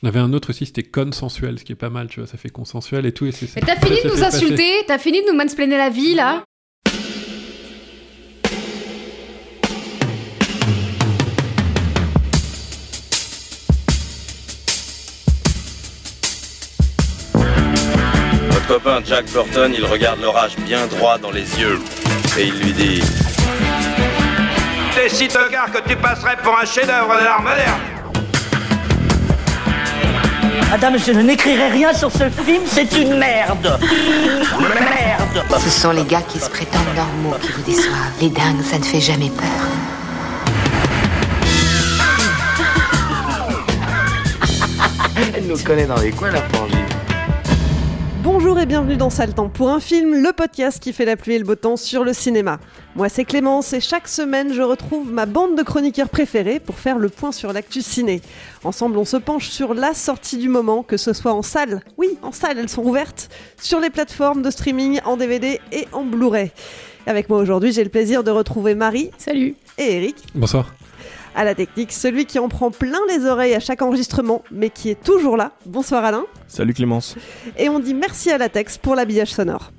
J'en avais un autre aussi, c'était consensuel, ce qui est pas mal, tu vois, ça fait consensuel et tout. Et c'est, Mais t'as fini de nous insulter T'as fini de nous mansplainer la vie, là Votre copain Jack Burton, il regarde l'orage bien droit dans les yeux et il lui dit T'es si tocard que tu passerais pour un chef-d'œuvre de l'art moderne. Madame, je n'écrirai rien sur ce film, c'est une merde. Merde. Ce sont les gars qui se prétendent normaux qui vous déçoivent. Les dingues, ça ne fait jamais peur. Elle nous connaît dans les coins, la frangine. Bonjour et bienvenue dans Sale Temps pour un film, le podcast qui fait la pluie et le beau temps sur le cinéma. Moi c'est Clémence et chaque semaine je retrouve ma bande de chroniqueurs préférés pour faire le point sur l'actu ciné. Ensemble on se penche sur la sortie du moment, que ce soit en salle, oui en salle elles sont ouvertes, sur les plateformes de streaming, en DVD et en Blu-ray. Avec moi aujourd'hui j'ai le plaisir de retrouver Marie. Salut Et Eric. Bonsoir. À la technique, celui qui en prend plein les oreilles à chaque enregistrement, mais qui est toujours là. Bonsoir Alain. Salut Clémence. Et on dit merci à Latex pour l'habillage sonore.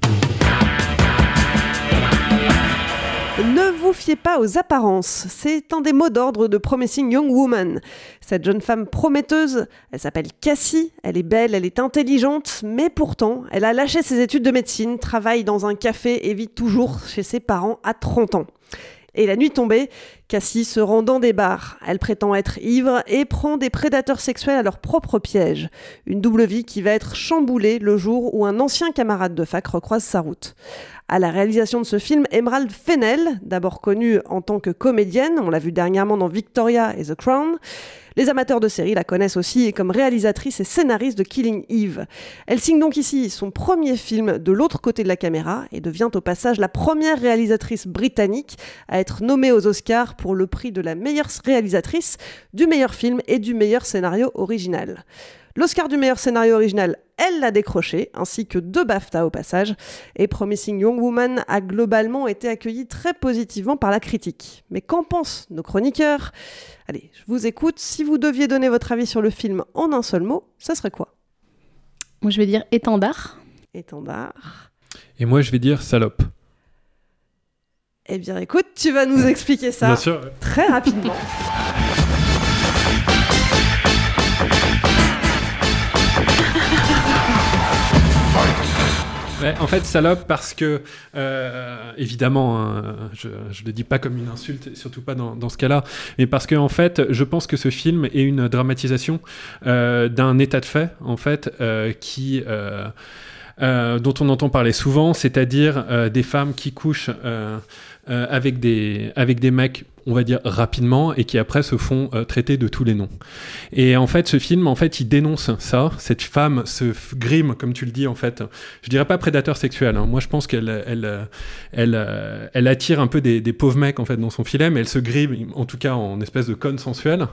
Ne vous fiez pas aux apparences, c'est un des mots d'ordre de Promising Young Woman. Cette jeune femme prometteuse, elle s'appelle Cassie, elle est belle, elle est intelligente, mais pourtant, elle a lâché ses études de médecine, travaille dans un café et vit toujours chez ses parents à 30 ans. Et la nuit tombée, Cassie se rend dans des bars. Elle prétend être ivre et prend des prédateurs sexuels à leur propre piège. Une double vie qui va être chamboulée le jour où un ancien camarade de fac recroise sa route. À la réalisation de ce film, Emerald Fennell, d'abord connue en tant que comédienne, on l'a vu dernièrement dans Victoria et The Crown. Les amateurs de série la connaissent aussi comme réalisatrice et scénariste de Killing Eve. Elle signe donc ici son premier film de l'autre côté de la caméra et devient au passage la première réalisatrice britannique à être nommée aux Oscars pour le prix de la meilleure réalisatrice, du meilleur film et du meilleur scénario original. L'Oscar du meilleur scénario original, elle l'a décroché, ainsi que deux BAFTA au passage, et Promising Young Woman a globalement été accueilli très positivement par la critique. Mais qu'en pensent nos chroniqueurs? Allez, je vous écoute. Si vous deviez donner votre avis sur le film en un seul mot, ça serait quoi? Moi je vais dire étendard. Étendard. Et moi je vais dire salope. Eh bien écoute, tu vas nous expliquer ça très rapidement. Ouais, en fait, salope parce que, euh, évidemment, hein, je ne le dis pas comme une insulte, surtout pas dans, dans ce cas-là, mais parce que, en fait, je pense que ce film est une dramatisation euh, d'un état de fait, en fait, euh, qui... dont on entend parler souvent, c'est-à-dire des femmes qui couchent euh, avec, des, avec des mecs, on va dire rapidement, et qui après se font euh, traiter de tous les noms. Et en fait, ce film, en fait, il dénonce ça. Cette femme se grime, comme tu le dis, en fait. Je dirais pas prédateur sexuel. hein. Moi, je pense qu'elle, elle, elle, euh, elle attire un peu des, pauvres mecs en fait dans son filet, mais elle se grime, en tout cas en espèce de conne sensuelle,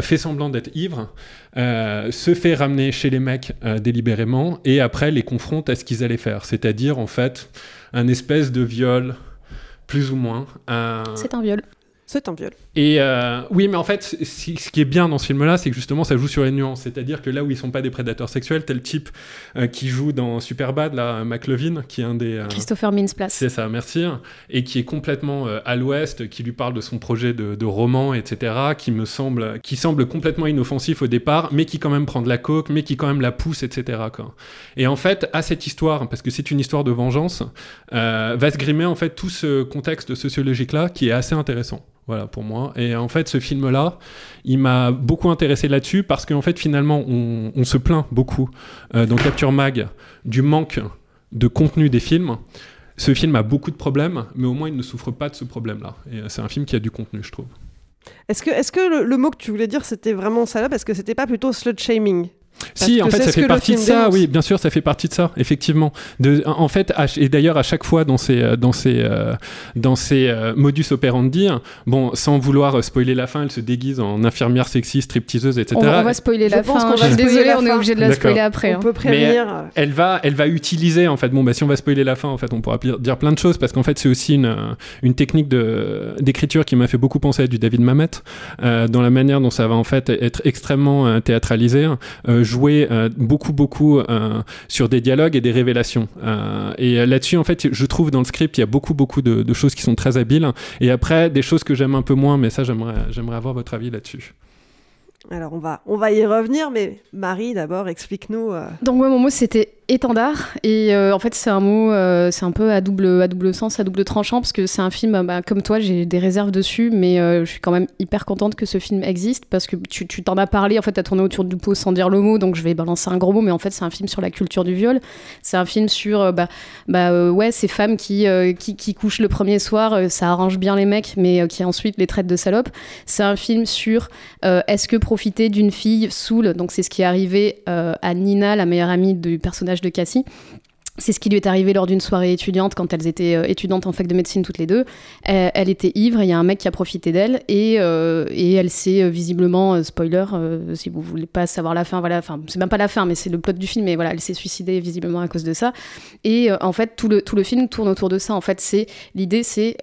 fait semblant d'être ivre, se fait ramener chez les mecs délibérément, et après les confronte à ce qu'ils allaient faire, c'est-à-dire en fait un espèce de viol plus ou moins. euh, C'est un viol. C'est un viol. et euh, oui, mais en fait, ce qui est bien dans ce film-là, c'est que justement, ça joue sur les nuances. C'est-à-dire que là où ils sont pas des prédateurs sexuels, tel type euh, qui joue dans Superbad, là, McLovin, qui est un des. euh, Christopher Mintz-Plasse. c'est ça, merci. Et qui est complètement euh, à l'ouest, qui lui parle de son projet de, de roman, etc., qui me semble, qui semble complètement inoffensif au départ, mais qui quand même prend de la coke, mais qui quand même la pousse, etc. Quoi. Et en fait, à cette histoire, parce que c'est une histoire de vengeance, euh, va se grimer en fait tout ce contexte sociologique-là qui est assez intéressant. Voilà pour moi. Et en fait, ce film-là, il m'a beaucoup intéressé là-dessus parce qu'en fait, finalement, on, se plaint beaucoup euh, dans Capture Mag du manque de contenu des films. Ce film a beaucoup de problèmes, mais au moins il ne souffre pas de ce problème-là. Et euh, c'est un film qui a du contenu, je trouve. Est-ce que, est -ce que le, le mot que tu voulais dire, c'était vraiment ça là Parce que c'était pas plutôt slut shaming si, en fait, ça fait partie de ça. Oui, bien sûr, ça fait partie de ça, effectivement. De, en fait, et d'ailleurs, à chaque fois dans ces, dans ces, euh, dans ces euh, modus operandi, bon, sans vouloir spoiler la fin, elle se déguise en infirmière sexiste, stripteaseuse, etc. On, on va spoiler la fin. Je suis désolé, on est obligé de la spoiler après. On peut prévenir. Mais elle va, elle va utiliser, en fait. Bon, bah, si on va spoiler la fin, en fait, on pourra dire plein de choses parce qu'en fait, c'est aussi une, une technique d'écriture qui m'a fait beaucoup penser à du David Mamet, euh, dans la manière dont ça va en fait être extrêmement théâtralisé jouer euh, beaucoup, beaucoup euh, sur des dialogues et des révélations. Euh, et là-dessus, en fait, je trouve dans le script, il y a beaucoup, beaucoup de, de choses qui sont très habiles. Et après, des choses que j'aime un peu moins, mais ça, j'aimerais, j'aimerais avoir votre avis là-dessus. Alors on va, on va y revenir, mais Marie, d'abord, explique-nous. Donc moi, mon mot, c'était étendard. Et euh, en fait c'est un mot euh, c'est un peu à double à double sens à double tranchant parce que c'est un film bah, comme toi j'ai des réserves dessus mais euh, je suis quand même hyper contente que ce film existe parce que tu t'en as parlé en fait as tourné autour du pot sans dire le mot donc je vais balancer un gros mot mais en fait c'est un film sur la culture du viol. C'est un film sur bah, bah ouais ces femmes qui, qui, qui couchent le premier soir ça arrange bien les mecs mais qui ensuite les traitent de salopes. C'est un film sur est-ce que profiter d'une fille saoule donc c'est ce qui est arrivé à Nina la meilleure amie du personnage de Cassie. C'est ce qui lui est arrivé lors d'une soirée étudiante quand elles étaient euh, étudiantes en fac de médecine toutes les deux. Elle, était ivre, il y a un mec qui a profité d'elle et, euh, et, elle s'est euh, visiblement, spoiler, si vous voulez pas savoir la fin, voilà, enfin c'est même pas la fin mais c'est le plot du film, mais voilà, elle s'est suicidée visiblement à cause de ça. Et en fait tout le, tout le film tourne autour de ça. En fait c'est l'idée c'est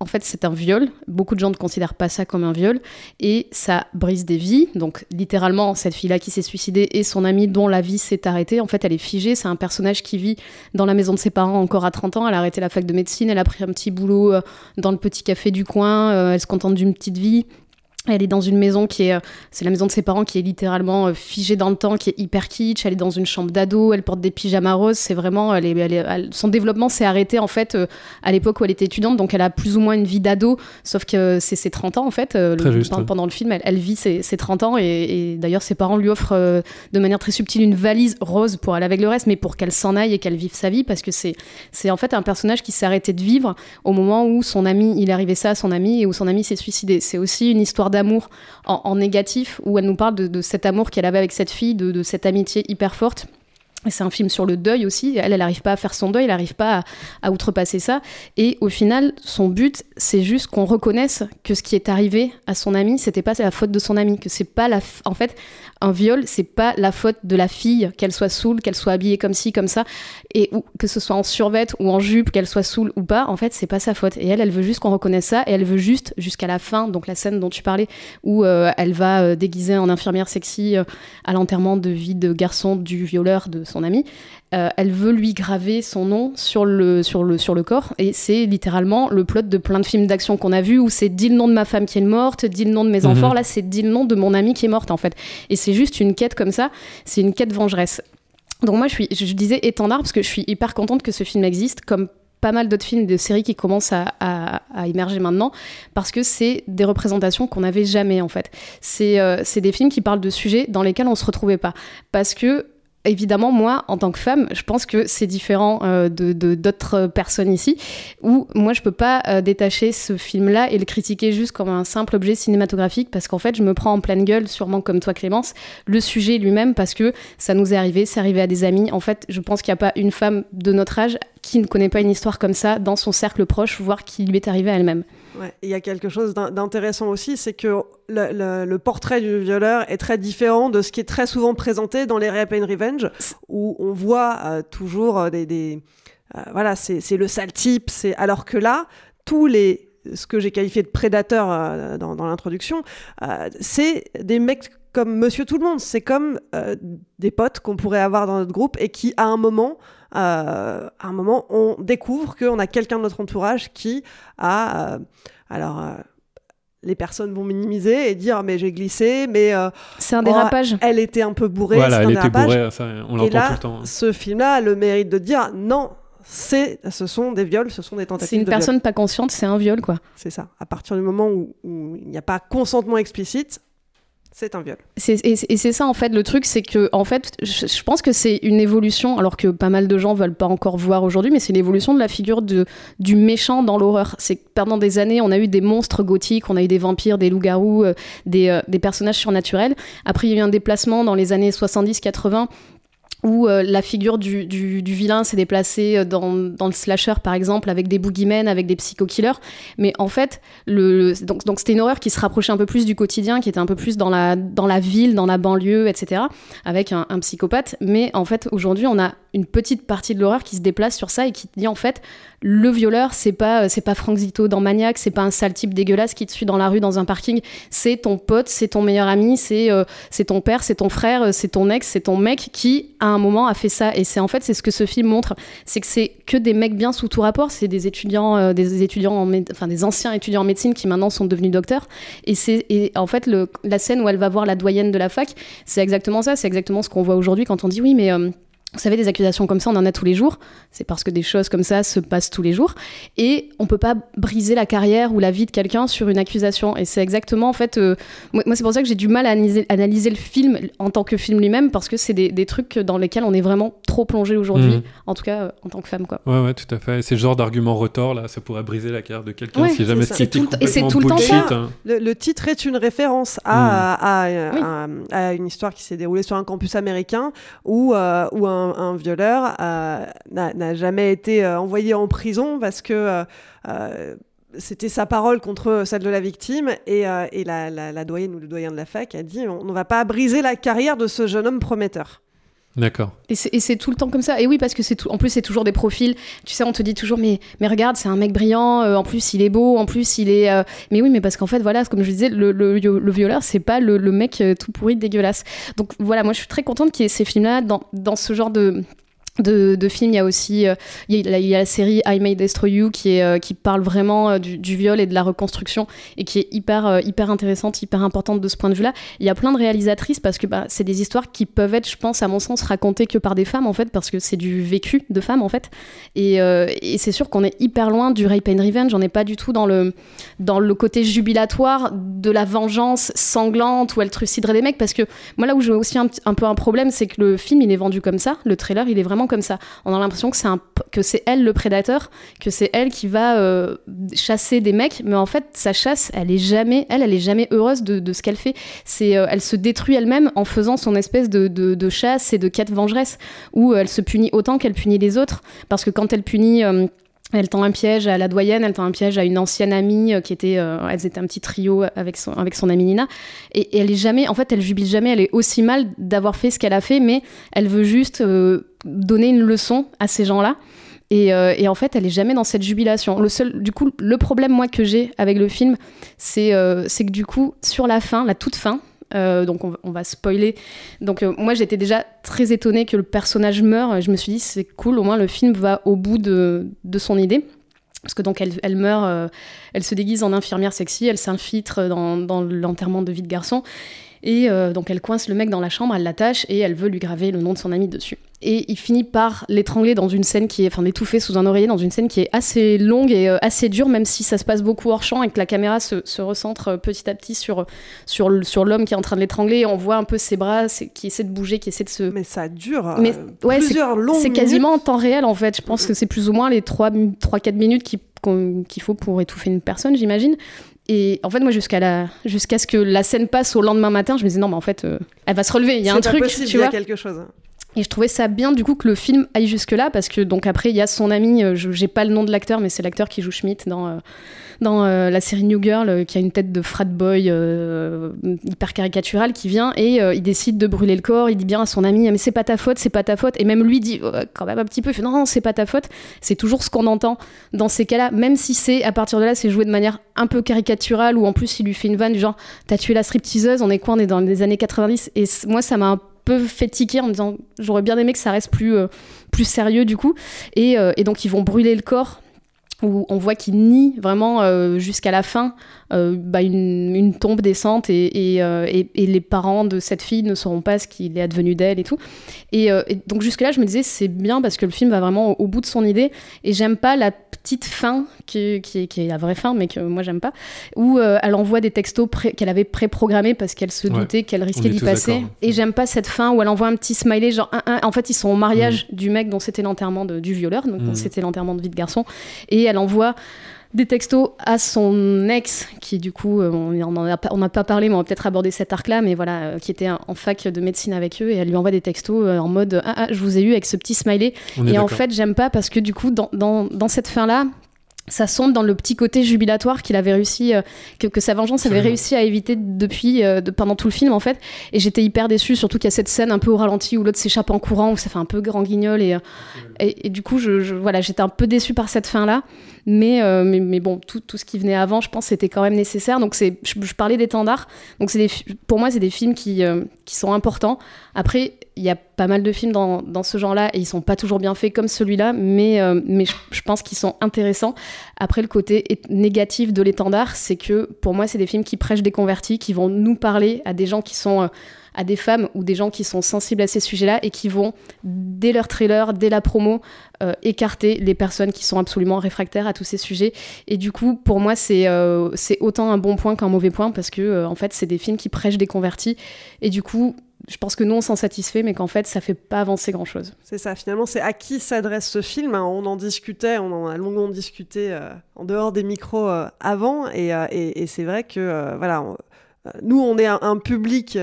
en fait, c'est un viol. Beaucoup de gens ne considèrent pas ça comme un viol. Et ça brise des vies. Donc, littéralement, cette fille-là qui s'est suicidée et son amie dont la vie s'est arrêtée, en fait, elle est figée. C'est un personnage qui vit dans la maison de ses parents encore à 30 ans. Elle a arrêté la fac de médecine. Elle a pris un petit boulot euh, dans le petit café du coin. Euh, elle se contente d'une petite vie. Elle est dans une maison qui est, euh, c'est la maison de ses parents qui est littéralement euh, figée dans le temps, qui est hyper kitsch. Elle est dans une chambre d'ado, elle porte des pyjamas roses. C'est vraiment, elle est, son développement s'est arrêté en fait euh, à l'époque où elle était étudiante, donc elle a plus ou moins une vie d'ado, sauf que c'est ses 30 ans en fait. pendant, le film, elle, vit ses, 30 ans et, d'ailleurs ses parents lui offrent de manière très subtile une valise rose pour aller avec le reste, mais pour qu'elle s'en aille et qu'elle vive sa vie, parce que c'est, c'est en fait un personnage qui s'est arrêté de vivre au moment où son ami, il arrivé ça à son ami et où son ami s'est suicidé. C'est aussi une histoire d'amour en, négatif, où elle nous parle de, cet amour qu'elle avait avec cette fille, de, cette amitié hyper forte. C'est un film sur le deuil aussi. Elle, elle n'arrive pas à faire son deuil, elle n'arrive pas à, outrepasser ça. Et au final, son but, c'est juste qu'on reconnaisse que ce qui est arrivé à son ami, c'était pas la faute de son ami, que c'est pas la. En fait, un viol, c'est pas la faute de la fille, qu'elle soit saoule, qu'elle soit habillée comme ci, comme ça, et que ce soit en survette ou en jupe, qu'elle soit saoule ou pas, en fait, c'est pas sa faute. Et elle, elle veut juste qu'on reconnaisse ça, et elle veut juste, jusqu'à la fin, donc la scène dont tu parlais, où euh, elle va euh, déguiser en infirmière sexy euh, à l'enterrement de vie de garçon du violeur de son ami, elle veut lui graver son nom sur le, sur le, sur le corps, et c'est littéralement le plot de plein de films d'action qu'on a vu où c'est dit le nom de ma femme qui est morte, dit le nom de mes mhm. enfants, là c'est dit le nom de mon ami qui est morte en fait. Et c'est juste une quête comme ça, c'est une quête vengeresse. Donc moi, je, suis, je disais étendard parce que je suis hyper contente que ce film existe, comme pas mal d'autres films, de séries qui commencent à, à, émerger maintenant, parce que c'est des représentations qu'on n'avait jamais en fait. C'est euh, des films qui parlent de sujets dans lesquels on se retrouvait pas, parce que évidemment, moi, en tant que femme, je pense que c'est différent euh, de d'autres personnes ici, où moi, je peux pas euh, détacher ce film-là et le critiquer juste comme un simple objet cinématographique, parce qu'en fait, je me prends en pleine gueule, sûrement comme toi, Clémence, le sujet lui-même, parce que ça nous est arrivé, c'est arrivé à des amis. En fait, je pense qu'il n'y a pas une femme de notre âge qui ne connaît pas une histoire comme ça dans son cercle proche, voire qui lui est arrivée à elle-même. Il y a quelque chose d'intéressant aussi, c'est que le, portrait du violeur est très différent de ce qui est très souvent présenté dans les Rape and Revenge, où on voit euh, toujours euh, des... Euh, voilà, c'est le sale type, alors que là, tous les ce que j'ai qualifié de prédateurs dans, l'introduction, c'est des mecs comme Monsieur Tout le Monde. C'est comme des potes qu'on pourrait avoir dans notre groupe et qui, à un moment, euh, à un moment, on découvre qu'on a quelqu'un de notre entourage qui a... Euh, alors euh, les personnes vont minimiser et dire mais j'ai glissé, mais c'est un dérapage. elle était un peu bourrée, voilà, elle était bourrée, ça, on l'entend tout le temps. Ce film-là a le mérite de dire non, c'est, ce sont des viols, ce sont des tentatives. C'est une personne pas consciente, c'est un viol quoi. C'est ça. À partir du moment où, où il n'y a pas consentement explicite, C'est un viol. Et c'est ça en fait le truc, c'est que en fait, je, pense que c'est une évolution, alors que pas mal de gens veulent pas encore voir aujourd'hui, mais c'est une évolution de la figure de, du méchant dans l'horreur. C'est pendant des années, on a eu des monstres gothiques, on a eu des vampires, des loups-garous, euh, des, euh, des personnages surnaturels. Après, il y a eu un déplacement dans les années 70-80 où euh, la figure du, vilain s'est déplacée euh, dans, dans le slasher par exemple avec des boogeymen, avec des psycho-killers. Mais en fait, le, donc donc c'était une horreur qui se rapprochait un peu plus du quotidien, qui était un peu plus dans la, ville, dans la banlieue, etc. avec un psychopathe. Mais en fait, aujourd'hui, on a une petite partie de l'horreur qui se déplace sur ça et qui dit en fait le violeur c'est pas euh, c'est pas Frank Zito dans Maniac c'est pas un sale type dégueulasse qui te suit dans la rue dans un parking. C'est ton pote c'est ton meilleur ami c'est euh, c'est ton père c'est ton frère euh, c'est ton ex c'est ton mec qui à un moment a fait ça. Et c'est en fait c'est ce que ce film montre. C'est que c'est que des mecs bien sous tout rapport. C'est des étudiants des étudiants en enfin des anciens étudiants en médecine qui maintenant sont devenus docteurs. Et c'est en fait la scène où elle va voir la doyenne de la fac c'est exactement ça. C'est exactement ce qu'on voit aujourd'hui quand on dit oui mais vous savez, des accusations comme ça, on en a tous les jours. C'est parce que des choses comme ça se passent tous les jours. Et on peut pas briser la carrière ou la vie de quelqu'un sur une accusation. Et c'est exactement, en fait, euh, moi, c'est pour ça que j'ai du mal à analyser, analyser le film en tant que film lui-même, parce que c'est des, des trucs dans lesquels on est vraiment trop plongé aujourd'hui, Mhm. en tout cas euh, en tant que femme, quoi. Ouais, ouais, tout à fait. Et C'est le genre d'argument retort, là, ça pourrait briser la carrière de quelqu'un Ouais, si jamais c'est tout le- et c'est complètement tout le temps bullshit, ça. hein. Le, le titre est une référence à, à- à- Oui. à- à une histoire qui s'est déroulée sur un campus américain où, euh, où un, un violeur euh, n'a jamais été euh, envoyé en prison parce que euh, c'était sa parole contre celle de la victime et, la- la doyenne ou le doyen de la fac a dit on ne va pas briser la carrière de ce jeune homme prometteur. D'accord. Et c'est tout le temps comme ça. Et oui, parce que c'est tout. En plus, c'est toujours des profils. Tu sais, on te dit toujours, mais, mais regarde, c'est un mec brillant. euh, en plus, il est beau. En plus, il est. euh, Mais oui, mais parce qu'en fait, voilà, comme je disais, le, le, le violeur, c'est pas le, le mec euh, tout pourri, dégueulasse. Donc voilà, moi, je suis très contente qu'il y ait ces films-là dans, dans ce genre de. De, films, il y a aussi euh, il y a, la- série I May Destroy You qui, est, euh, qui parle vraiment euh, du, viol et de la reconstruction et qui est hyper, hyper intéressante, hyper importante de ce point de vue-là. Il y a plein de réalisatrices parce que bah, c'est des histoires qui peuvent être, je pense, à mon sens, racontées que par des femmes en fait, parce que c'est du vécu de femmes en fait. Et, et c'est sûr qu'on est hyper loin du rape and revenge. On n'est pas du tout dans le, dans le côté jubilatoire de la vengeance sanglante où elle truciderait des mecs. Parce que moi, là où j'ai aussi un peu un problème, c'est que le film il est vendu comme ça, le trailer il est vraiment comme ça. On a l'impression que c'est un que c'est elle le prédateur, que c'est elle qui va euh, chasser des mecs, mais en fait sa chasse, elle est jamais, elle, elle est jamais heureuse de, ce qu'elle fait. C'est, euh, elle se détruit elle-même en faisant son espèce de, de, de chasse et de quête vengeresse, où elle se punit autant qu'elle punit les autres, parce que quand elle punit euh, elle tend un piège à la doyenne, elle tend un piège à une ancienne amie euh, qui était, euh, elles étaient un petit trio avec son, avec son amie Nina. Et, elle est jamais, en fait, elle jubile jamais, elle est aussi mal d'avoir fait ce qu'elle a fait, mais elle veut juste euh, donner une leçon à ces gens-là. Et, et en fait, elle est jamais dans cette jubilation. Le seul, du coup, le problème moi que j'ai avec le film, c'est c'est que du coup, sur la fin, la toute fin, euh, donc on, va- spoiler. Donc euh, moi j'étais déjà très étonnée que le personnage meure. Je me suis dit c'est cool, au moins le film va au bout de, de son idée. Parce que donc elle, elle meurt, euh, elle se déguise en infirmière sexy, elle s'infiltre dans, dans l'enterrement de vie de garçon. Et donc elle coince le mec dans la chambre, elle l'attache et elle veut lui graver le nom de son ami dessus. Et il finit par l'étrangler dans une scène qui est, enfin l'étouffer sous un oreiller dans une scène qui est assez longue et euh, assez dure, même si ça se passe beaucoup hors champ et que la caméra se, se recentre euh, petit à petit sur, sur, l'homme qui est en train de l'étrangler. On voit un peu ses bras qui essaient de bouger, qui essaient de se, Mais ça dure Mais- euh, ouais, plusieurs longues c'est minutes. quasiment en temps réel en fait. Je pense que c'est plus ou moins les 3-4 minutes qu'il faut pour étouffer une personne, j'imagine. Et en fait, moi, jusqu'à la... jusqu'à ce que la scène passe au lendemain matin, je me disais non, mais en fait, euh, elle va se relever. Il y a un truc, possible, tu il y a vois. quelque chose. Et je trouvais ça bien du coup que le film aille jusque là parce que donc après il y a son ami, euh, je- j'ai pas le nom de l'acteur mais c'est l'acteur qui joue Schmidt dans euh, dans euh, la série New Girl qui a une tête de frat boy hyper caricatural qui vient et il décide de brûler le corps. Il dit bien à son ami mais c'est pas ta faute, c'est pas ta faute et même lui dit quand même un petit peu il fait non non c'est pas ta faute. C'est toujours ce qu'on entend dans ces cas-là même si c'est à partir de là c'est joué de manière un peu caricaturale ou en plus il lui fait une vanne genre t'as tué la stripteaseuse on est quoi on est dans les années 90 et moi ça m'a un peu fait tiquer en disant j'aurais bien aimé que ça reste plus, euh, plus sérieux du coup. Et, euh, et donc ils vont brûler le corps où on voit qu'ils nient vraiment euh, jusqu'à la fin bah, une, tombe décente et, les parents de cette fille ne sauront pas ce qu'il est advenu d'elle et tout. Et, donc jusque-là, je me disais c'est bien parce que le film va vraiment au bout de son idée et j'aime pas la petite fin qui, qui, qui est la vraie fin, mais que moi j'aime pas, où euh, elle envoie des textos qu'elle avait préprogrammés parce qu'elle se Ouais, doutait qu'elle risquait d'y passer. Et j'aime pas cette fin où elle envoie un petit smiley, genre un, un. En fait, ils sont au mariage Mm. du mec dont c'était l'enterrement du violeur, donc Mm. c'était l'enterrement de vie de garçon, et elle envoie des textos à son ex, qui du coup, euh, on n'en a, pas- on n'a pas parlé, mais on va peut-être aborder cet arc-là, mais voilà, euh, qui était en fac de médecine avec eux, et elle lui envoie des textos euh, en mode ah, ah, je vous ai eu avec ce petit smiley. On Et en fait, j'aime pas parce que du coup, dans, dans, dans cette fin-là, ça sombre dans le petit côté jubilatoire qu'il avait réussi, euh, que, que sa vengeance avait réussi à éviter depuis, euh, de, pendant tout le film en fait. Et j'étais hyper déçue, surtout qu'il y a cette scène un peu au ralenti où l'autre s'échappe en courant, où ça fait un peu grand guignol. Et, euh, et, et du coup, je, je- voilà, j'étais un peu déçue par cette fin-là. Mais, euh, mais, mais bon, tout, tout ce qui venait avant, je pense, c'était quand même nécessaire. Donc, je, je parlais d'étendards. Donc, c'est pour moi, c'est des films qui, qui sont importants. Après, il y a pas mal de films dans, ce genre-là et ils sont pas toujours bien faits comme celui-là, mais, euh, je, pense qu'ils sont intéressants. Après, le côté négatif de l'étendard, c'est que pour moi, c'est des films qui prêchent des convertis, qui vont nous parler à des gens qui sont. euh, à des femmes ou des gens qui sont sensibles à ces sujets-là et qui vont, dès leur trailer, dès la promo, euh, écarter les personnes qui sont absolument réfractaires à tous ces sujets. Et du coup, pour moi, c'est autant un bon point qu'un mauvais point parce que, en fait, c'est des films qui prêchent des convertis. Et du coup, je pense que nous, on s'en satisfait, mais qu'en fait, ça fait pas avancer grand-chose. C'est ça, finalement, c'est à qui s'adresse ce film. hein. On en discutait, on en a longuement discuté euh, en dehors des micros euh, avant, et, euh, et- c'est vrai que, voilà, nous, on est un, public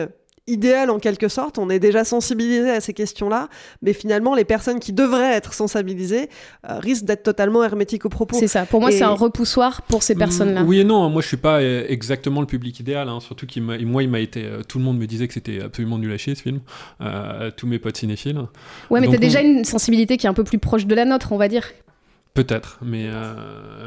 idéal en quelque sorte, on est déjà sensibilisé à ces questions-là, mais finalement, les personnes qui devraient être sensibilisées euh, risquent d'être totalement hermétiques aux propos. C'est ça. Pour moi, Et- c'est un repoussoir pour ces personnes-là. Mm, Oui et non, moi je suis pas euh, exactement le public idéal, hein, surtout qu'il m'a- moi il m'a été, euh, tout le monde me disait que c'était absolument nul à chier ce film, euh, tous mes potes cinéphiles. Ouais, mais t'as déjà une sensibilité qui est un peu plus proche de la nôtre, on va dire. Peut-être, mais euh,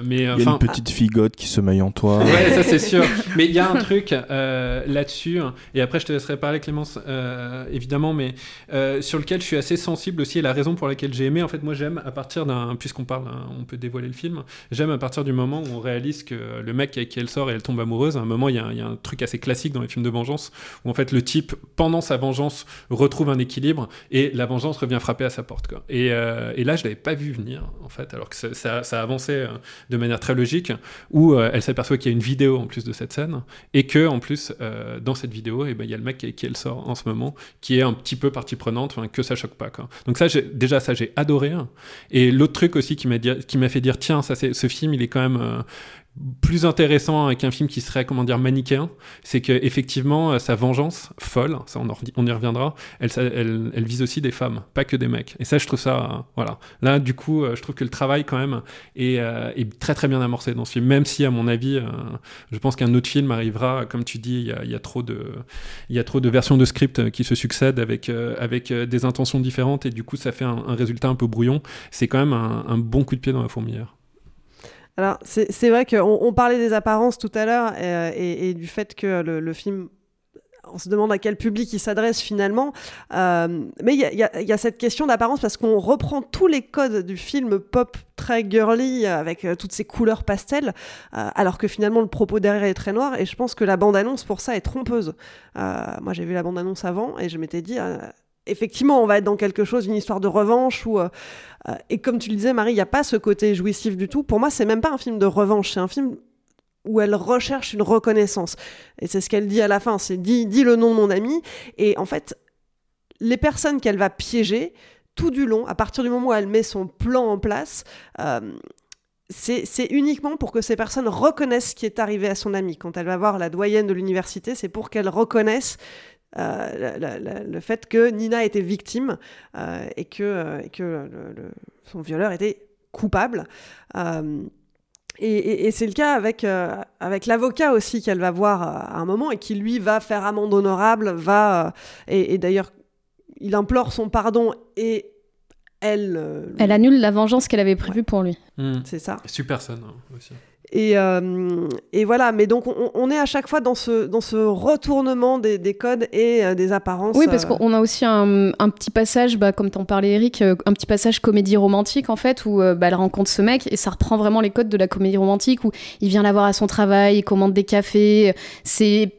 mais Il y a enfin. une petite figote qui se maille en toi. Ouais, ça c'est sûr. Mais il y a un truc euh, là-dessus, et après je te laisserai parler Clémence, euh, évidemment, mais euh, sur lequel je suis assez sensible aussi, et la raison pour laquelle j'ai aimé, en fait, moi j'aime à partir d'un, puisqu'on parle, hein, on peut dévoiler le film, j'aime à partir du moment où on réalise que le mec avec qui elle sort et elle tombe amoureuse, à un moment il y, a un- il y a un truc assez classique dans les films de vengeance, où en fait le type, pendant sa vengeance, retrouve un équilibre, et la vengeance revient frapper à sa porte. Quoi. Et, euh, et là je l'avais pas vu venir, en fait, alors que ça, ça, ça avançait euh, de manière très logique, où euh, elle s'aperçoit qu'il y a une vidéo en plus de cette scène, et que en plus euh, dans cette vidéo, eh ben, il y a le mec avec qui elle sort en ce moment, qui est un petit peu partie prenante, que ça choque pas. Quoi. Donc ça, déjà ça j'ai adoré. hein. Et l'autre truc aussi qui m'a qui fait dire tiens, ça ce film, il est quand même plus intéressant qu'un film qui serait comment dire manichéen, c'est que effectivement euh, sa vengeance folle, ça on, y reviendra, elle, elle, elle vise aussi des femmes, pas que des mecs. Et ça je trouve ça euh, voilà. Là du coup euh, je trouve que le travail quand même est, est très très bien amorcé dans ce film, même si à mon avis je pense qu'un autre film arrivera, comme tu dis, il y a, y a trop de il y a trop de versions de script qui se succèdent avec avec des intentions différentes et du coup ça fait un, un résultat un peu brouillon. C'est quand même un, un bon coup de pied dans la fourmilière. Alors, c'est vrai qu'on on parlait des apparences tout à l'heure euh, et, et du fait que le, le film. On se demande à quel public il s'adresse finalement. Euh, mais il y y y a cette question d'apparence parce qu'on reprend tous les codes du film pop très girly avec euh, toutes ces couleurs pastel, euh, alors que finalement le propos derrière est très noir. Et je pense que la bande-annonce pour ça est trompeuse. Euh, moi j'ai vu la bande-annonce avant et je m'étais dit. Effectivement, on va être dans quelque chose, une histoire de revanche, ou euh, euh, et comme tu le disais, Marie, il n'y a pas ce côté jouissif du tout. Pour moi, c'est même pas un film de revanche, c'est un film où elle recherche une reconnaissance. Et c'est ce qu'elle dit à la fin, c'est dis le nom de mon ami. Et en fait, les personnes qu'elle va piéger, tout du long, à partir du moment où elle met son plan en place, euh, c'est uniquement pour que ces personnes reconnaissent ce qui est arrivé à son ami. Quand elle va voir la doyenne de l'université, c'est pour qu'elle reconnaisse euh, la- la- la- le fait que Nina était victime euh, et que, euh, et que le- le- son violeur était coupable. Euh, et, et- et c'est le cas avec, euh, avec l'avocat aussi qu'elle va voir à un moment et qui lui va faire amende honorable, va euh, et, et d'ailleurs il implore son pardon et elle. euh, Elle annule la vengeance qu'elle avait prévue pour lui. C'est ça. Super sonne hein, aussi. Et, euh, et voilà, mais donc on, on est à chaque fois dans ce, dans ce retournement des, des codes et euh, des apparences. Oui, parce euh, qu'on a aussi un, un petit passage, bah, comme t'en parlais Eric, un petit passage comédie romantique en fait, où bah, elle rencontre ce mec et ça reprend vraiment les codes de la comédie romantique où il vient la voir à son travail, il commande des cafés. C'est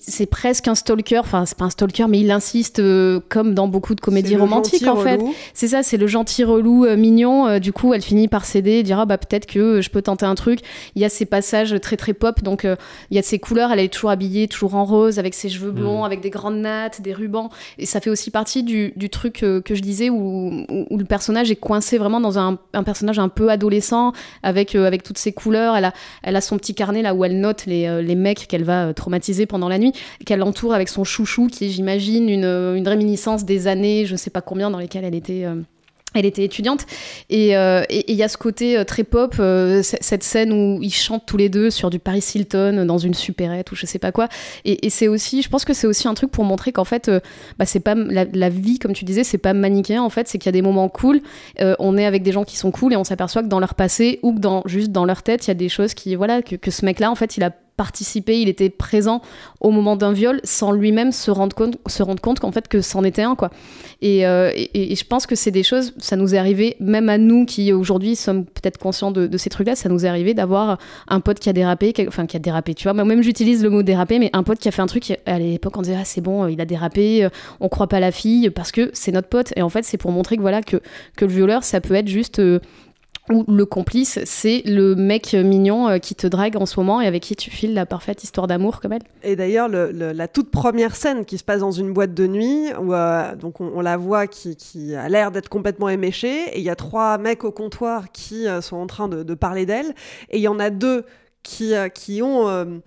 c'est presque un stalker, enfin c'est pas un stalker, mais il insiste euh, comme dans beaucoup de comédies romantiques en fait. relou. C'est ça, c'est le gentil relou euh, mignon. euh, du coup, elle finit par céder, et dire ah bah peut-être que je peux tenter un truc. Il y a ces passages très très pop, donc euh, il y a ces couleurs. Elle est toujours habillée, toujours en rose, avec ses cheveux blonds, avec des grandes nattes, des rubans. Et ça fait aussi partie du, du truc euh, que je disais où, où, où le personnage est coincé vraiment dans un, un personnage un peu adolescent, avec euh, avec toutes ces couleurs. Elle a elle a son petit carnet là où elle note les, euh, les mecs qu'elle va euh, pendant la nuit, qu'elle entoure avec son chouchou qui est, j'imagine, une, euh, une réminiscence des années, je sais pas combien, dans lesquelles elle était. euh, elle était étudiante et euh, et- il y a ce côté très pop, cette scène où ils chantent tous les deux sur du Paris Hilton dans une supérette ou je sais pas quoi. Et, c'est aussi, je pense que c'est aussi un truc pour montrer qu'en fait, bah, c'est pas la, la vie comme tu disais, c'est pas manichéen en fait, c'est qu'il y a des moments cool. on est avec des gens qui sont cool et on s'aperçoit que dans leur passé ou que dans juste dans leur tête, il y a des choses qui voilà que, que ce mec-là en fait, il a participé, il était présent au moment d'un viol sans lui-même se rendre compte, se rendre compte qu'en fait que c'en était un quoi. Et, euh, et- je pense que c'est des choses, ça nous est arrivé, même à nous qui aujourd'hui sommes peut-être conscients de, ces trucs-là, ça nous est arrivé d'avoir un pote qui a dérapé, enfin qui a dérapé, tu vois. Moi, même j'utilise le mot dérapé, mais un pote qui a fait un truc, à l'époque on disait, ah c'est bon, il a dérapé, euh, on croit pas la fille, parce que c'est notre pote. Et en fait, c'est pour montrer que voilà, que, que le violeur, ça peut être juste. euh, ou le complice, c'est le mec mignon euh, qui te drague en ce moment et avec qui tu files la parfaite histoire d'amour comme elle. Et d'ailleurs, le- le- la toute première scène qui se passe dans une boîte de nuit, où euh, donc on, la voit qui, a l'air d'être complètement éméchée, et il y a trois mecs au comptoir qui euh, sont en train de, parler d'elle, et il y en a deux qui, qui ont,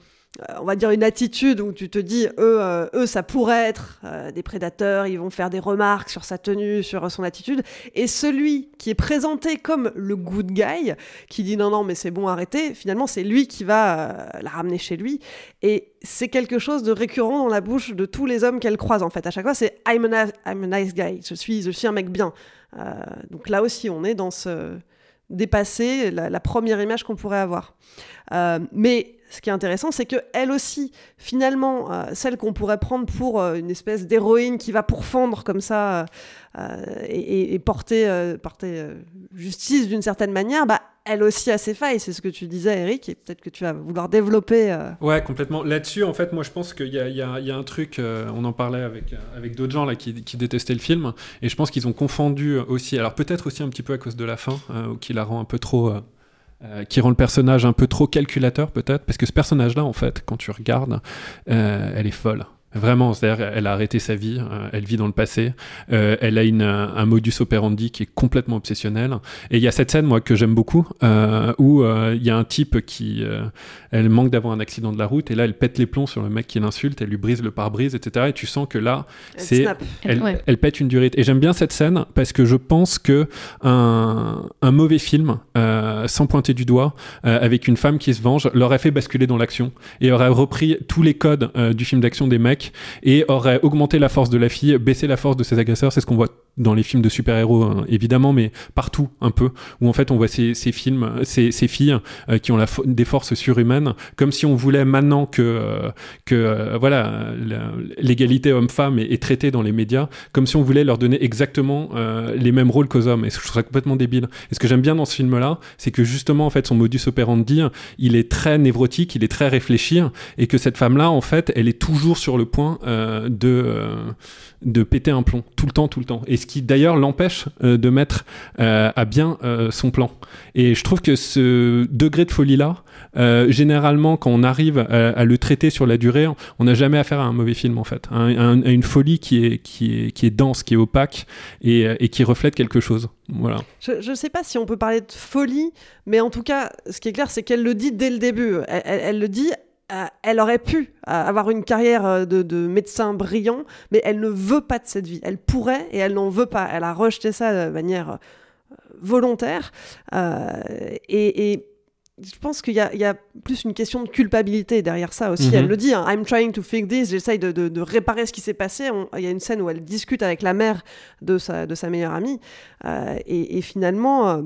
on va dire, une attitude où tu te dis, eux, euh, eux ça pourrait être euh, des prédateurs, ils vont faire des remarques sur sa tenue, sur son attitude, et celui qui est présenté comme le good guy, qui dit non, non, mais c'est bon, arrêtez, finalement, c'est lui qui va euh, la ramener chez lui. Et c'est quelque chose de récurrent dans la bouche de tous les hommes qu'elle croise, en fait. À chaque fois, c'est I'm, I'm a nice guy, je suis, je suis un mec bien. Euh, donc là aussi, on est dans ce dépasser la, la première image qu'on pourrait avoir. Mais ce qui est intéressant, c'est que elle aussi, finalement, euh, celle qu'on pourrait prendre pour euh, une espèce d'héroïne qui va pourfendre comme ça euh, et, porter, justice d'une certaine manière, bah, elle aussi a ses failles. C'est ce que tu disais, Eric, et peut-être que tu vas vouloir développer. Ouais, complètement. Là-dessus, en fait, moi, je pense qu'il y a, un truc, on en parlait avec, d'autres gens là, qui, qui détestaient le film, et je pense qu'ils ont confondu aussi, alors peut-être aussi un petit peu à cause de la fin, qui la rend un peu trop... euh, qui rend le personnage un peu trop calculateur peut-être, parce que ce personnage-là, en fait, quand tu regardes, euh, elle est folle. Vraiment, c'est-à-dire, elle a arrêté sa vie, euh, elle vit dans le passé, euh, elle a une, un modus operandi qui est complètement obsessionnel. Et il y a cette scène, moi, que j'aime beaucoup, euh, où euh, il y a un type qui, euh, elle manque d'avoir un accident de la route, et là, elle pète les plombs sur le mec qui l'insulte, elle lui brise le pare-brise, etc. Et tu sens que là, Elle c'est, elle, Ouais. elle pète une durite. Et j'aime bien cette scène parce que je pense que un, un mauvais film, euh, sans pointer du doigt, euh, avec une femme qui se venge, l'aurait fait basculer dans l'action et aurait repris tous les codes euh, du film d'action des mecs et aurait augmenté la force de la fille, baissé la force de ses agresseurs. C'est ce qu'on voit dans les films de super-héros, hein, évidemment, mais partout un peu, où en fait on voit ces, films, ces, filles euh, qui ont la des forces surhumaines, comme si on voulait maintenant que, euh, que euh, voilà, l'égalité homme-femme est, traitée dans les médias, comme si on voulait leur donner exactement les mêmes rôles qu'aux hommes. Et je trouve complètement débile. Et ce que j'aime bien dans ce film-là, c'est que justement, en fait, son modus operandi, il est très névrotique, il est très réfléchi, et que cette femme-là, en fait, elle est toujours sur le point de, de péter un plomb, tout le temps, tout le temps. Qui d'ailleurs l'empêche euh, de mettre euh, à bien euh, son plan. Et je trouve que ce degré de folie-là, généralement, quand on arrive à, le traiter sur la durée, on n'a jamais affaire à un mauvais film, en fait. À une folie qui est, qui, est, dense, qui est opaque et, qui reflète quelque chose. Voilà. Je ne sais pas si on peut parler de folie, mais en tout cas, ce qui est clair, c'est qu'elle le dit dès le début. Elle- elle le dit. Euh, elle aurait pu euh, avoir une carrière euh, de, de médecin brillant, mais elle ne veut pas de cette vie. Elle pourrait et elle n'en veut pas. Elle a rejeté ça de manière volontaire. Euh, et, et je pense qu'il y, a- il y a plus une question de culpabilité derrière ça aussi. Mhm. Elle le dit, hein, I'm trying to fix this, j'essaye de, de- de réparer ce qui s'est passé. On- Il y a une scène où elle discute avec la mère de sa, de sa meilleure amie. Euh, et, et finalement, euh,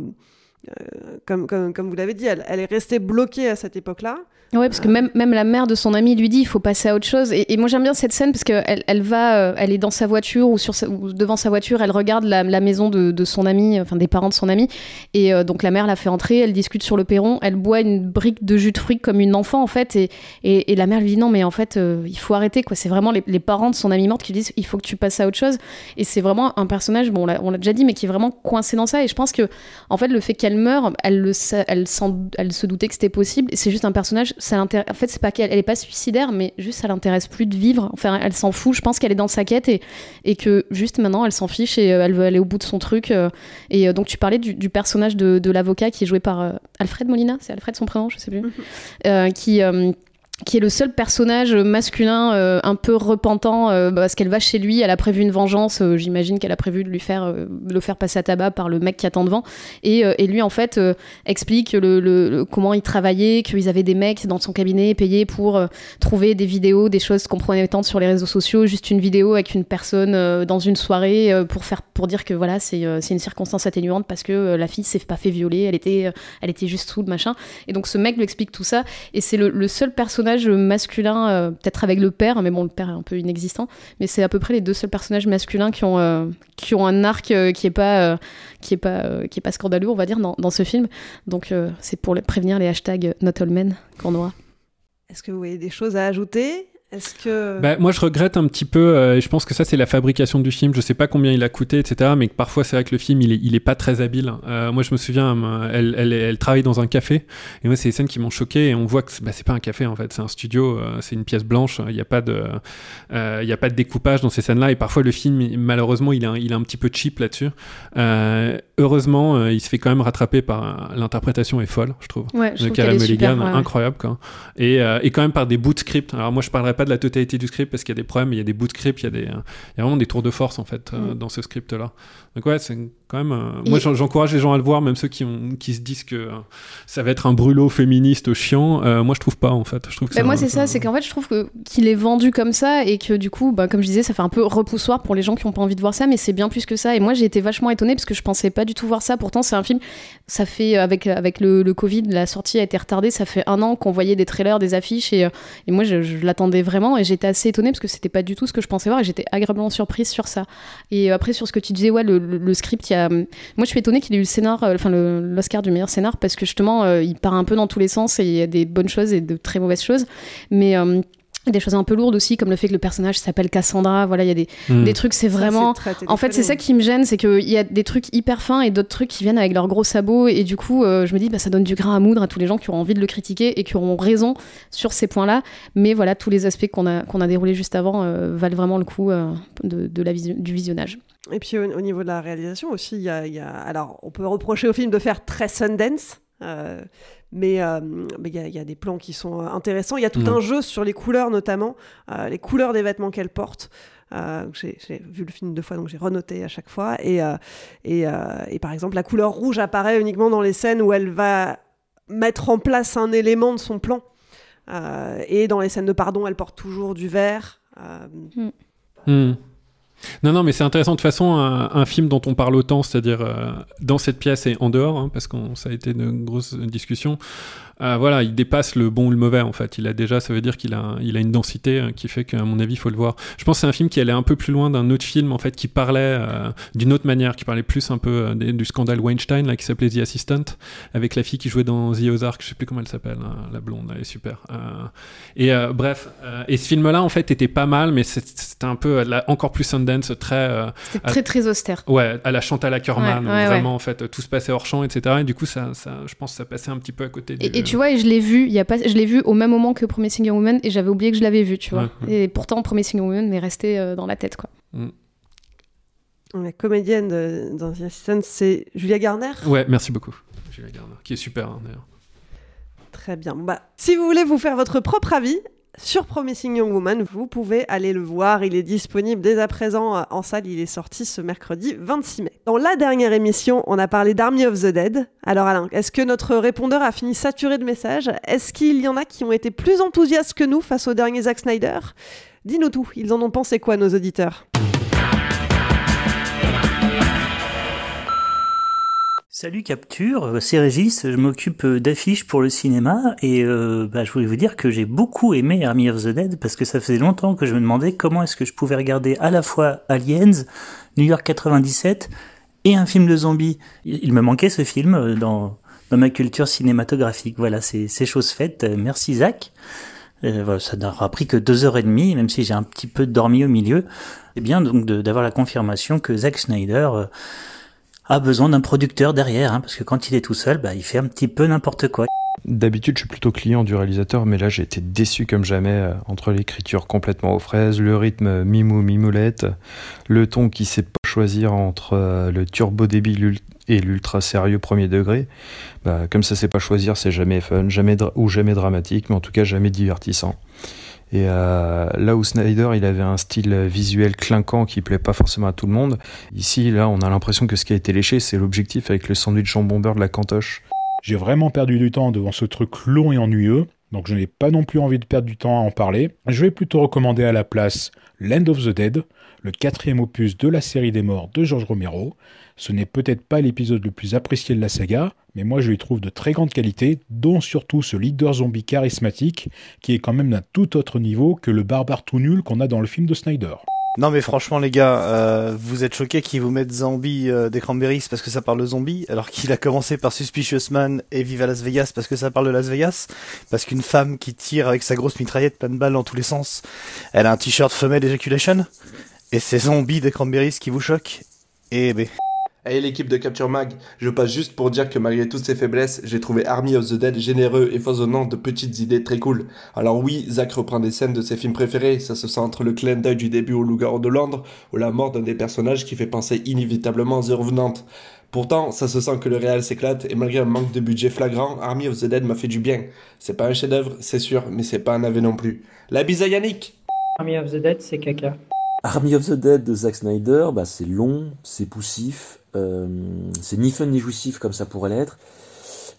euh, comme, comme, comme vous l'avez dit, elle, elle est restée bloquée à cette époque-là. Ouais, parce que même, même la mère de son ami lui dit il faut passer à autre chose. Et, et moi j'aime bien cette scène parce qu'elle elle va, euh, elle est dans sa voiture ou, sur sa- ou devant sa voiture, elle regarde la, la maison de, de son ami, enfin des parents de son ami. Et euh, donc la mère la fait entrer, elle discute sur le perron, elle boit une brique de jus de fruits comme une enfant en fait. Et, et, et la mère lui dit non, mais en fait euh, il faut arrêter quoi. C'est vraiment les, les parents de son ami morte qui lui disent il faut que tu passes à autre chose. Et c'est vraiment un personnage, bon on l'a on l'a déjà dit, mais qui est vraiment coincé dans ça. Et je pense que en fait le fait qu'elle elle, le, sa- elle, s'en- elle se doutait que c'était possible. C'est juste un personnage, ça l'intéresse. En fait, c'est pas qu'elle elle est pas suicidaire, mais juste ça l'intéresse plus de vivre. Enfin, elle s'en fout. Je pense qu'elle est dans sa quête et, et que juste maintenant elle s'en fiche et euh, elle veut aller au bout de son truc. euh. et euh, donc tu parlais du, du personnage de, de l'avocat qui est joué par Alfred Molina, c'est Alfred son prénom, je sais plus, euh, qui. euh, qui est le seul personnage masculin euh, un peu repentant euh, parce qu'elle va chez lui, elle a prévu une vengeance, euh, j'imagine qu'elle a prévu de lui faire de le faire passer à tabac par le mec qui attend devant. Et, lui en fait explique le, le- le- comment il travaillait, qu'ils avaient des mecs dans son cabinet payés pour trouver des vidéos, des choses compromettantes sur les réseaux sociaux, juste une vidéo avec une personne dans une soirée pour faire pour dire que voilà c'est une circonstance atténuante parce que la fille s'est pas fait violer, elle était elle était juste sous le machin. Et donc ce mec lui explique tout ça. Et c'est le, le seul personnage masculin euh, peut-être avec le père mais bon le père est un peu inexistant mais c'est à peu près les deux seuls personnages masculins qui ont euh, qui ont un arc euh, qui est pas qui est pas qui pas scandaleux on va dire dans, ce film. Donc c'est pour prévenir les hashtags not all men qu'on aura. Est-ce que vous voyez des choses à ajouter? Est-ce que. Bah, moi, je regrette un petit peu, euh, je pense que ça, c'est la fabrication du film. Je sais pas combien il a coûté, etc. Mais que parfois, c'est vrai que le film, il est, il est pas très habile. Euh, moi, je me souviens, euh, elle, elle, elle travaille dans un café, et moi, c'est des scènes qui m'ont choqué, et on voit que c'est- bah, pas un café, en fait, c'est un studio, euh, c'est une pièce blanche, il n'y a pas de, il y a pas de découpage dans ces scènes-là, et parfois, le film, il- malheureusement, il est un, il est un petit peu cheap là-dessus. Heureusement, il se fait quand même rattraper par l'interprétation est folle, je trouve. Ouais, je de super, Mulligan, ouais, incroyable quoi. Et, et quand même par des bouts de script. Alors moi je parlerai pas de la totalité du script parce qu'il y a des problèmes, il y a des bouts de script, il y a, des, il y a vraiment des tours de force en fait euh, Mm. dans ce script là. Donc ouais, c'est quand même. euh, Moi j'en- j'encourage les gens à le voir, même ceux qui, ont, qui se disent que euh, ça va être un brûlot féministe chiant. Euh, moi je trouve pas en fait. Je trouve que Bah, moi, c'est ça, c'est qu'en fait, je trouve que qu'il est vendu comme ça et que du coup, bah, comme je disais, ça fait un peu repoussoir pour les gens qui ont pas envie de voir ça, mais c'est bien plus que ça. Et moi, j'ai été vachement étonnée parce que je pensais pas du tout voir ça. Pourtant, c'est un film. Ça fait avec avec le, le Covid, la sortie a été retardée. Ça fait un an qu'on voyait des trailers, des affiches et, et moi, je, je l'attendais vraiment et j'étais assez étonnée parce que c'était pas du tout ce que je pensais voir et j'étais agréablement surprise sur ça. Et après, sur ce que tu disais, ouais, le, le- le script, il y a. Moi, je suis étonnée qu'il ait eu le scénar, euh, enfin l'Oscar du meilleur scénar parce que justement, euh, il part un peu dans tous les sens et il y a des bonnes choses et de très mauvaises choses. Mais euh, des choses un peu lourdes aussi, comme le fait que le personnage s'appelle Cassandra. Voilà, il y a des, Mm. des trucs, c'est vraiment. En fait, c'est ça qui me gêne, c'est qu'il y a des trucs hyper fins et d'autres trucs qui viennent avec leurs gros sabots. Et du coup, euh, je me dis, bah, ça donne du grain à moudre à tous les gens qui auront envie de le critiquer et qui auront raison sur ces points-là. Mais voilà, tous les aspects qu'on a, qu'on a déroulés juste avant euh, valent vraiment le coup euh, de, de la vision- du visionnage. Et puis au, au niveau de la réalisation aussi, il y a, il y a- alors on peut reprocher au film de faire très Sundance, euh, mais euh, mais il y, a- il y a des plans qui sont euh, intéressants. Il y a tout Mhm. un jeu sur les couleurs notamment, euh, les couleurs des vêtements qu'elle porte. Euh, j'ai vu le film deux fois, donc j'ai renoté à chaque fois. Et, euh, et, euh, et par exemple, la couleur rouge apparaît uniquement dans les scènes où elle va mettre en place un élément de son plan. Euh, et dans les scènes de pardon, elle porte toujours du vert. Euh, Hmm. Non, non, mais c'est intéressant. De toute façon, un, film dont on parle autant, c'est-à-dire euh, dans cette pièce et en dehors, hein, parce que ça a été une grosse discussion, euh, voilà, il dépasse le bon ou le mauvais, en fait. Il a déjà, ça veut dire qu'il a, il a une densité euh, qui fait qu'à mon avis, il faut le voir. Je pense que c'est un film qui allait un peu plus loin d'un autre film, en fait, qui parlait euh, d'une autre manière, qui parlait plus un peu du scandale Weinstein, là, qui s'appelait The Assistant, avec la fille qui jouait dans The Ozark, je sais plus comment elle s'appelle, hein, la blonde, elle est super. Et bref, et ce film-là, en fait, était pas mal, mais c'était un peu là, encore plus Sundance, très. C'était très, très austère. Ouais, à la Chantal Ackerman, Ouais, ouais, vraiment, ouais. en fait, tout se passait hors champ, etc. Et du coup, ça, ça, je pense que ça passait un petit peu à côté du... Et, tu vois, et je l'ai vu, il y a pas, je l'ai vu au même moment que Promising Young Woman et j'avais oublié que je l'avais vu, tu vois. Ouais, Et pourtant, Promising Young Woman m'est resté euh, dans la tête, quoi. La comédienne de, dans The Assistant, c'est Julia Garner? Ouais, merci beaucoup, Julia Garner, qui est super, hein, d'ailleurs. Très bien. Bah, si vous voulez vous faire votre propre avis sur Promising Young Woman, vous pouvez aller le voir. Il est disponible dès à présent euh, en salle. Il est sorti ce mercredi 26 mai. Dans la dernière émission, on a parlé d'Army of the Dead. Alors Alain, est-ce que notre répondeur a fini saturé de messages? Est-ce qu'il y en a qui ont été plus enthousiastes que nous face au dernier Zack Snyder? Dis-nous tout. Ils en ont pensé quoi, nos auditeurs? Salut Capture, c'est Régis, je m'occupe d'affiches pour le cinéma et euh, bah, je voulais vous dire que j'ai beaucoup aimé Army of the Dead parce que ça faisait longtemps que je me demandais comment est-ce que je pouvais regarder à la fois Aliens, New York 97 et un film de zombies. Il me manquait ce film euh, dans, ma culture cinématographique. Voilà, c'est chose faite. Merci Zach. Euh, ça n'aura pris que deux heures et demie, même si j'ai un petit peu dormi au milieu. C'est bien donc d'avoir la confirmation que Zack Snyder... Euh, a besoin d'un producteur derrière, hein, parce que quand il est tout seul, bah, il fait un petit peu n'importe quoi. D'habitude, je suis plutôt client du réalisateur, mais là, j'ai été déçu comme jamais euh, entre l'écriture complètement aux fraises, le rythme mimou mimoulette, le ton qui sait pas choisir entre euh, le turbo débile et l'ultra sérieux premier degré. Bah, comme ça sait pas choisir, c'est jamais fun, jamais ou jamais dramatique, mais en tout cas jamais divertissant. Et euh, là où Snyder, il avait un style visuel clinquant qui plaît pas forcément à tout le monde, ici, là, on a l'impression que ce qui a été léché, c'est l'objectif avec le sandwich jambon beurre de la cantoche. J'ai vraiment perdu du temps devant ce truc long et ennuyeux, donc je n'ai pas non plus envie de perdre du temps à en parler. Je vais plutôt recommander à la place Land of the Dead, le quatrième opus de la série des morts de George Romero. Ce n'est peut-être pas l'épisode le plus apprécié de la saga, mais moi je lui trouve de très grande qualité, dont surtout ce leader zombie charismatique, qui est quand même d'un tout autre niveau que le barbare tout nul qu'on a dans le film de Snyder. Non mais franchement les gars, euh, vous êtes choqués qu'ils vous mettent Zombie euh, des Cranberries parce que ça parle de zombies, alors qu'il a commencé par Suspicious Man et Viva Las Vegas parce que ça parle de Las Vegas, parce qu'une femme qui tire avec sa grosse mitraillette plein de balles dans tous les sens, elle a un t-shirt femelle ejaculation, et c'est Zombie des Cranberries qui vous choquent, et ben... Hey l'équipe de Capture Mag, je passe juste pour dire que malgré toutes ses faiblesses, j'ai trouvé Army of the Dead généreux et foisonnant de petites idées très cool. Alors oui, Zach reprend des scènes de ses films préférés, ça se sent entre le clin d'œil du début au loup-garou de Londres, ou la mort d'un des personnages qui fait penser inévitablement aux revenantes. Pourtant, ça se sent que le réel s'éclate et malgré un manque de budget flagrant, Army of the Dead m'a fait du bien. C'est pas un chef-d'œuvre, c'est sûr, mais c'est pas un navet non plus. La bise à Yannick Army of the Dead, c'est caca. Army of the Dead de Zack Snyder, bah c'est long, c'est poussif, euh, c'est ni fun ni jouissif comme ça pourrait l'être.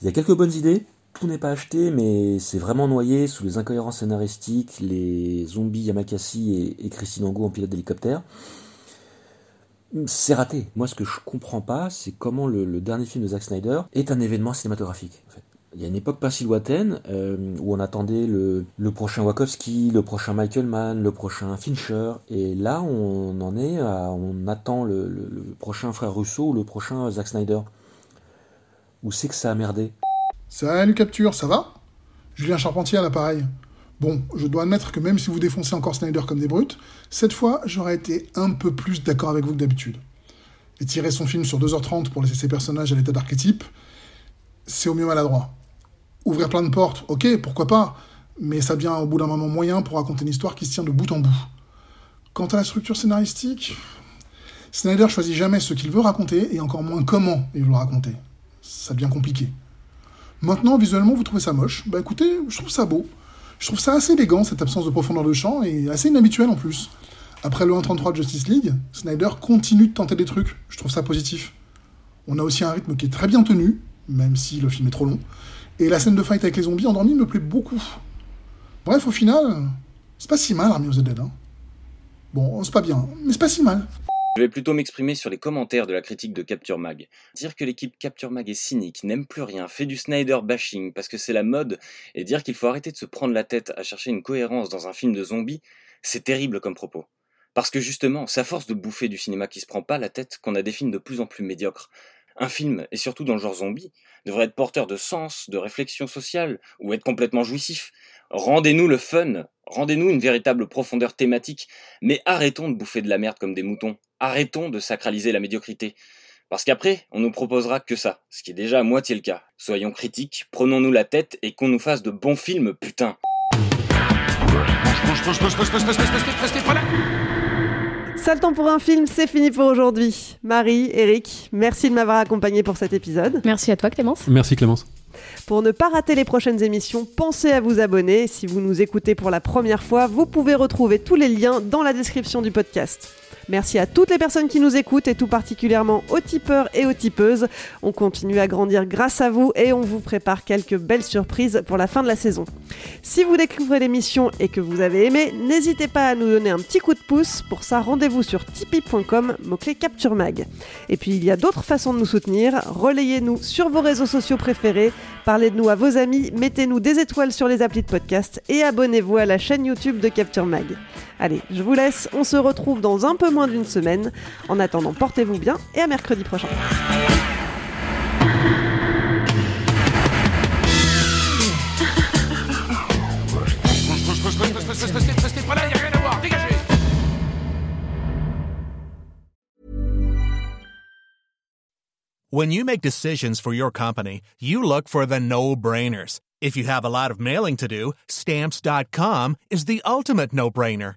Il y a quelques bonnes idées, tout n'est pas acheté, mais c'est vraiment noyé sous les incohérences scénaristiques, les zombies Yamakasi et, Christine Angot en pilote d'hélicoptère. C'est raté. Moi, ce que je comprends pas, c'est comment le, dernier film de Zack Snyder est un événement cinématographique. Il y a une époque pas si lointaine euh, où on attendait le, prochain Wachowski, le prochain Michael Mann, le prochain Fincher, et là on en est à, on attend le, prochain frère Russo ou le prochain Zack Snyder. Où c'est que ça a merdé? Salut Capture, ça va? Julien Charpentier à l'appareil. Bon, je dois admettre que même si vous défoncez encore Snyder comme des brutes, cette fois j'aurais été un peu plus d'accord avec vous que d'habitude. Et tirer son film sur 2h30 pour laisser ses personnages à l'état d'archétype, c'est au mieux maladroit. Ouvrir plein de portes, ok, pourquoi pas, mais ça devient au bout d'un moment moyen pour raconter une histoire qui se tient de bout en bout. Quant à la structure scénaristique, Snyder choisit jamais ce qu'il veut raconter et encore moins comment il veut le raconter. Ça devient compliqué. Maintenant, visuellement, vous trouvez ça moche Bah écoutez, je trouve ça beau. Je trouve ça assez élégant, cette absence de profondeur de champ, et assez inhabituel en plus. Après le 1.33 de Justice League, Snyder continue de tenter des trucs. Je trouve ça positif. On a aussi un rythme qui est très bien tenu, même si le film est trop long, et la scène de fight avec les zombies endormis me plaît beaucoup. Bref, au final, c'est pas si mal Army of the Dead. Hein. Bon, c'est pas bien, mais c'est pas si mal. Je vais plutôt m'exprimer sur les commentaires de la critique de Capture Mag. Dire que l'équipe Capture Mag est cynique, n'aime plus rien, fait du Snyder bashing parce que c'est la mode, et dire qu'il faut arrêter de se prendre la tête à chercher une cohérence dans un film de zombies, c'est terrible comme propos. Parce que justement, c'est à force de bouffer du cinéma qui se prend pas la tête qu'on a des films de plus en plus médiocres. Un film, et surtout dans le genre zombie, devrait être porteur de sens, de réflexion sociale, ou être complètement jouissif. Rendez-nous le fun, rendez-nous une véritable profondeur thématique, mais arrêtons de bouffer de la merde comme des moutons, arrêtons de sacraliser la médiocrité. Parce qu'après, on nous proposera que ça, ce qui est déjà à moitié le cas. Soyons critiques, prenons-nous la tête et qu'on nous fasse de bons films, putain. Sale temps pour un film, c'est fini pour aujourd'hui. Marie, Eric, merci de m'avoir accompagné pour cet épisode. Merci à toi Clémence. Merci Clémence. Pour ne pas rater les prochaines émissions, pensez à vous abonner. Si vous nous écoutez pour la première fois, vous pouvez retrouver tous les liens dans la description du podcast. Merci à toutes les personnes qui nous écoutent et tout particulièrement aux tipeurs et aux tipeuses. On continue à grandir grâce à vous et on vous prépare quelques belles surprises pour la fin de la saison. Si vous découvrez l'émission et que vous avez aimé, n'hésitez pas à nous donner un petit coup de pouce. Pour ça, rendez-vous sur tipeee.com, mot-clé Capture Mag. Et puis, il y a d'autres façons de nous soutenir. Relayez-nous sur vos réseaux sociaux préférés, parlez de nous à vos amis, mettez-nous des étoiles sur les applis de podcast et abonnez-vous à la chaîne YouTube de Capture Mag. Allez, je vous laisse, on se retrouve dans un peu moins d'une semaine. En attendant, portez-vous bien et à mercredi prochain. When you make decisions for your company, you look for the no-brainers. If you have a lot of mailing to do, stamps.com is the ultimate no-brainer.